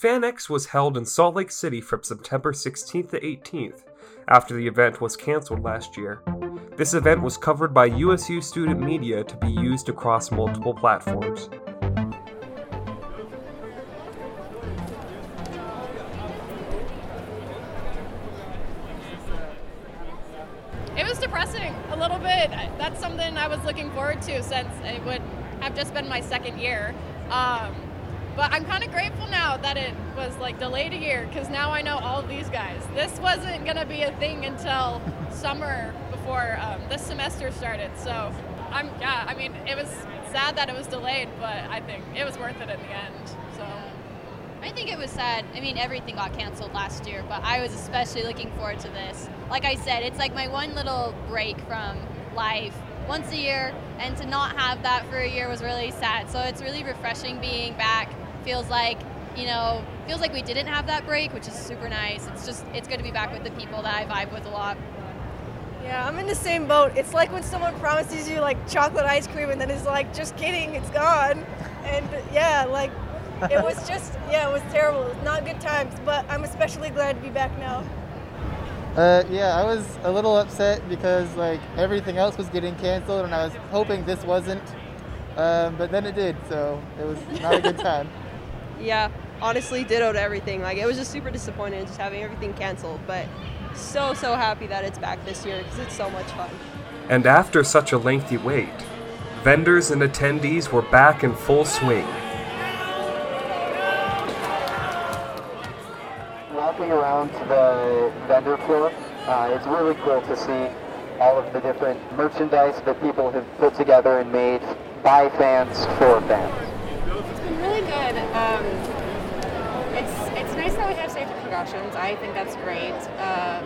FanX was held in Salt Lake City from September 16th to 18th, after the event was canceled last year. This event was covered by USU student media to be used across multiple platforms. It was depressing a little bit. That's something I was looking forward to since it would have just been my second year. Um, but I'm kind of grateful now that it was like delayed a year because now I know all of these guys. This wasn't gonna be a thing until summer before um, this semester started. So I'm yeah. I mean, it was sad that it was delayed, but I think it was worth it in the end. So. I think it was sad. I mean, everything got canceled last year, but I was especially looking forward to this. Like I said, it's like my one little break from life once a year, and to not have that for a year was really sad. So it's really refreshing being back feels like you know feels like we didn't have that break, which is super nice. It's just it's good to be back with the people that I vibe with a lot. Yeah, I'm in the same boat. It's like when someone promises you like chocolate ice cream and then is like, just kidding, it's gone. And yeah, like it was just yeah, it was terrible. It was not good times, but I'm especially glad to be back now. Uh, yeah, I was a little upset because like everything else was getting canceled, and I was hoping this wasn't. Um, but then it did, so it was not a good time. yeah, honestly, ditto to everything. Like, it was just super disappointed just having everything canceled, but so, so happy that it's back this year because it's so much fun. And after such a lengthy wait, vendors and attendees were back in full swing. Walking around the vendor floor, uh, it's really cool to see all of the different merchandise that people have put together and made by fans for fans. Um, it's it's nice that we have safety precautions. I think that's great. Um,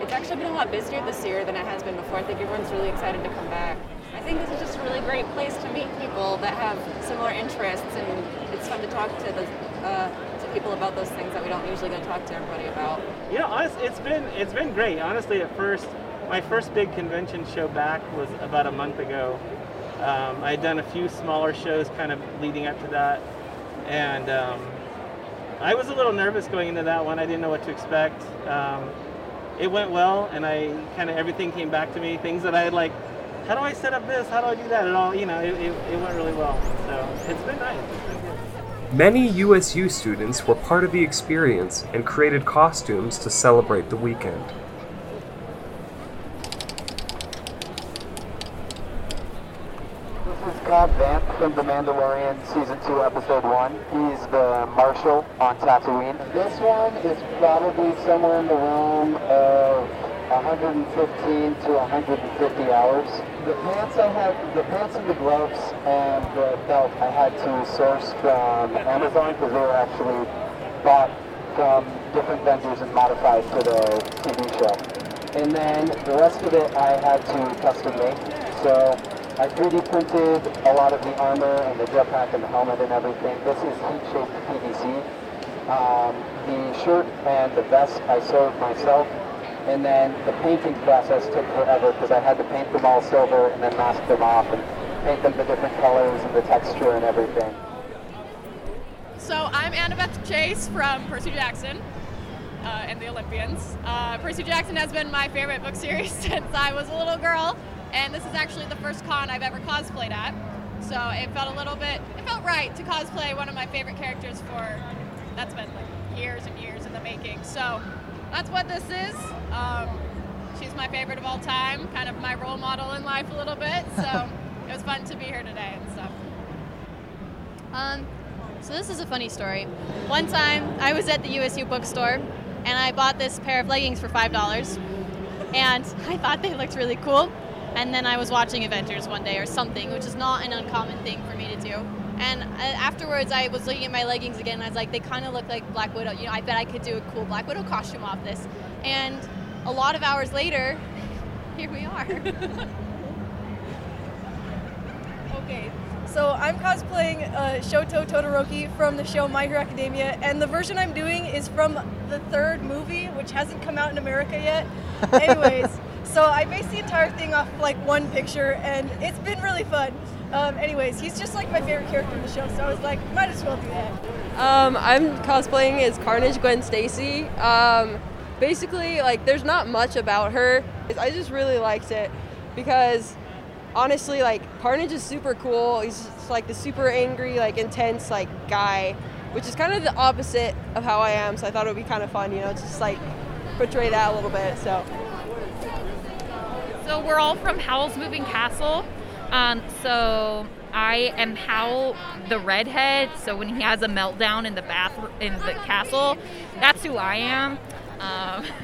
it's actually been a lot busier this year than it has been before. I think everyone's really excited to come back. I think this is just a really great place to meet people that have similar interests, and it's fun to talk to the uh, to people about those things that we don't usually to talk to everybody about. You know, honestly, it's been it's been great. Honestly, at first, my first big convention show back was about a month ago, um, I had done a few smaller shows kind of leading up to that, and um, I was a little nervous going into that one. I didn't know what to expect. Um, it went well, and I kind of everything came back to me. Things that I had like, how do I set up this? How do I do that? It all, you know, it, it, it went really well. So it's been nice. It's been. Many USU students were part of the experience and created costumes to celebrate the weekend. From The Mandalorian Season 2, Episode 1. He's the marshal on Tatooine. This one is probably somewhere in the realm of 115 to 150 hours. The pants I had, the pants and the gloves and the belt I had to source from Amazon because they were actually bought from different vendors and modified for the TV show. And then the rest of it I had to custom make. So I 3D printed a lot of the armor and the jetpack and the helmet and everything. This is heat-shaped PVC. Um, the shirt and the vest I sewed myself. And then the painting process took forever because I had to paint them all silver and then mask them off and paint them the different colors and the texture and everything. So I'm Annabeth Chase from Percy Jackson uh, and the Olympians. Uh, Percy Jackson has been my favorite book series since I was a little girl and this is actually the first con I've ever cosplayed at. So it felt a little bit, it felt right to cosplay one of my favorite characters for, that's been like years and years in the making. So that's what this is. Um, she's my favorite of all time, kind of my role model in life a little bit. So it was fun to be here today and stuff. Um, so this is a funny story. One time I was at the USU bookstore and I bought this pair of leggings for five dollars, and I thought they looked really cool. And then I was watching Avengers one day or something, which is not an uncommon thing for me to do. And uh, afterwards, I was looking at my leggings again, and I was like, they kind of look like Black Widow. You know, I bet I could do a cool Black Widow costume off this. And a lot of hours later, here we are. okay, so I'm cosplaying uh, Shoto Todoroki from the show My Hero Academia, and the version I'm doing is from the third movie, which hasn't come out in America yet. Anyways, so I based the entire thing off like one picture, and it's been really fun. Um, anyways, he's just like my favorite character in the show, so I was like, might as well do that. Um, I'm cosplaying as Carnage Gwen Stacy. Um, basically, like, there's not much about her. I just really liked it because honestly, like, Carnage is super cool. He's just, like the super angry, like, intense, like, guy, which is kind of the opposite of how I am. So I thought it would be kind of fun, you know, just like portray that a little bit. So. So we're all from Howl's Moving Castle. Um, so I am Howl the redhead. So when he has a meltdown in the bath in the castle, that's who I am. Um,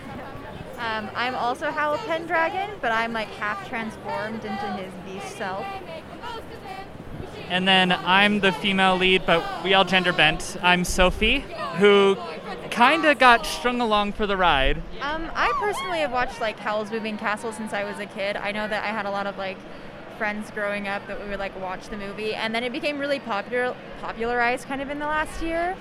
Um, I'm also Howl Pendragon, but I'm like half transformed into his beast self. And then I'm the female lead, but we all gender bent. I'm Sophie, who kind of got strung along for the ride. Um, I personally have watched like Howl's Moving Castle since I was a kid. I know that I had a lot of like friends growing up that we would like watch the movie, and then it became really popular, popularized kind of in the last year.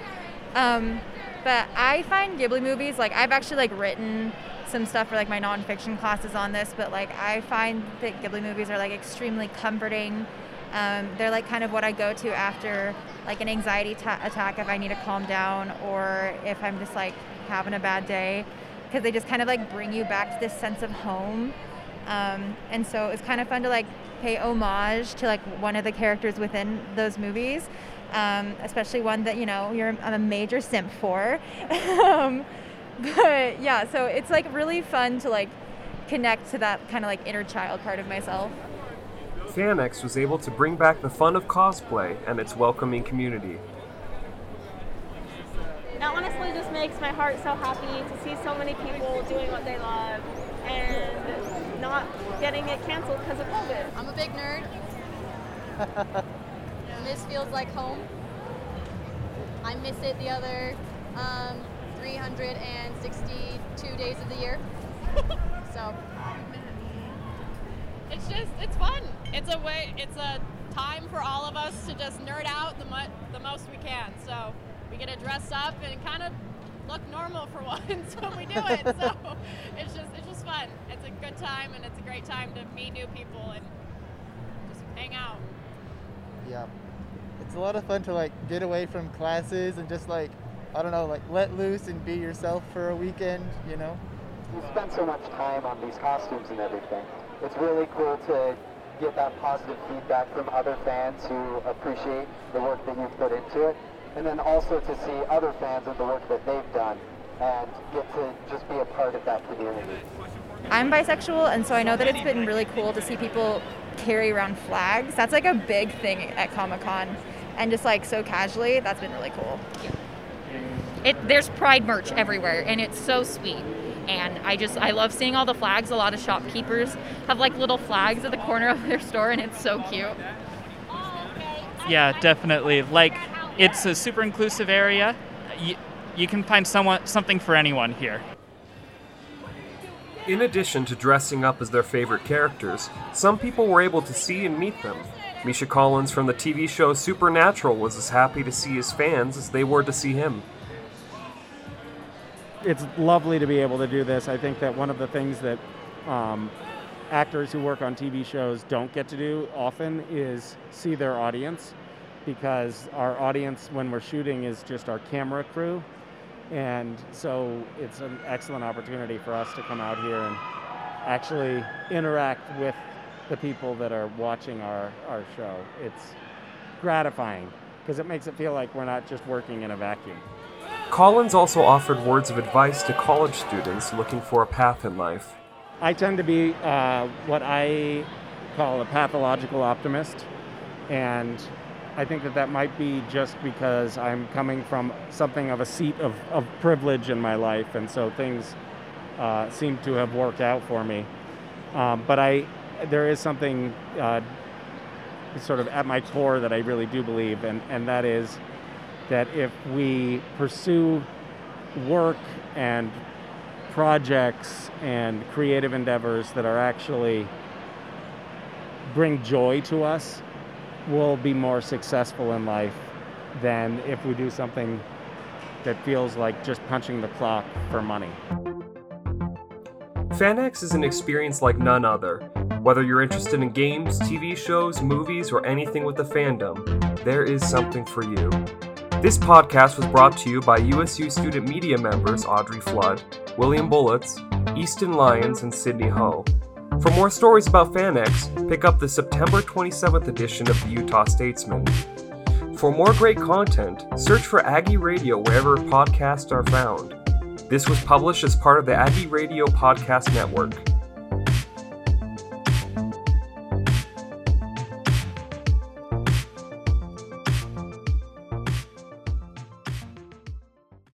Um, but I find Ghibli movies like I've actually like written some stuff for like my nonfiction classes on this, but like I find that Ghibli movies are like extremely comforting. Um, they're like kind of what I go to after like an anxiety ta- attack if I need to calm down or if I'm just like having a bad day because they just kind of like bring you back to this sense of home. Um, and so it's kind of fun to like pay homage to like one of the characters within those movies, um, especially one that you know you're I'm a major simp for. um, but yeah, so it's like really fun to like connect to that kind of like inner child part of myself. FanX was able to bring back the fun of cosplay and its welcoming community. That honestly just makes my heart so happy to see so many people doing what they love and not getting it canceled because of COVID. I'm a big nerd. this feels like home. I miss it the other um, 362 days of the year. so It's just, it's fun. It's a way, it's a time for all of us to just nerd out the, mu- the most we can. So we get to dress up and kind of look normal for once when we do it. So it's just, it's just fun. It's a good time and it's a great time to meet new people and just hang out. Yeah. It's a lot of fun to like get away from classes and just like I don't know, like let loose and be yourself for a weekend, you know? You spend so much time on these costumes and everything. It's really cool to get that positive feedback from other fans who appreciate the work that you've put into it. And then also to see other fans of the work that they've done and get to just be a part of that community. I'm bisexual, and so I know that it's been really cool to see people carry around flags. That's like a big thing at Comic Con, and just like so casually, that's been really cool. It, there's pride merch everywhere and it's so sweet and i just i love seeing all the flags a lot of shopkeepers have like little flags at the corner of their store and it's so cute Yeah, definitely. Like, it's a super inclusive area. You, you can find someone, something for anyone here. In addition to dressing up as their favorite characters, some people were able to see and meet them. Misha Collins from the TV show Supernatural was as happy to see his fans as they were to see him. It's lovely to be able to do this. I think that one of the things that um, actors who work on TV shows don't get to do often is see their audience because our audience when we're shooting is just our camera crew. And so it's an excellent opportunity for us to come out here and actually interact with the people that are watching our, our show. It's gratifying because it makes it feel like we're not just working in a vacuum. Collins also offered words of advice to college students looking for a path in life. I tend to be uh, what I call a pathological optimist, and I think that that might be just because I'm coming from something of a seat of, of privilege in my life, and so things uh, seem to have worked out for me. Um, but I, there is something uh, sort of at my core that I really do believe, and, and that is that if we pursue work and projects and creative endeavors that are actually bring joy to us, we'll be more successful in life than if we do something that feels like just punching the clock for money. FanX is an experience like none other. Whether you're interested in games, TV shows, movies, or anything with the fandom, there is something for you. This podcast was brought to you by USU student media members Audrey Flood, William Bullets, Easton Lyons, and Sydney Ho. For more stories about FanX, pick up the September 27th edition of the Utah Statesman. For more great content, search for Aggie Radio wherever podcasts are found. This was published as part of the Aggie Radio Podcast Network.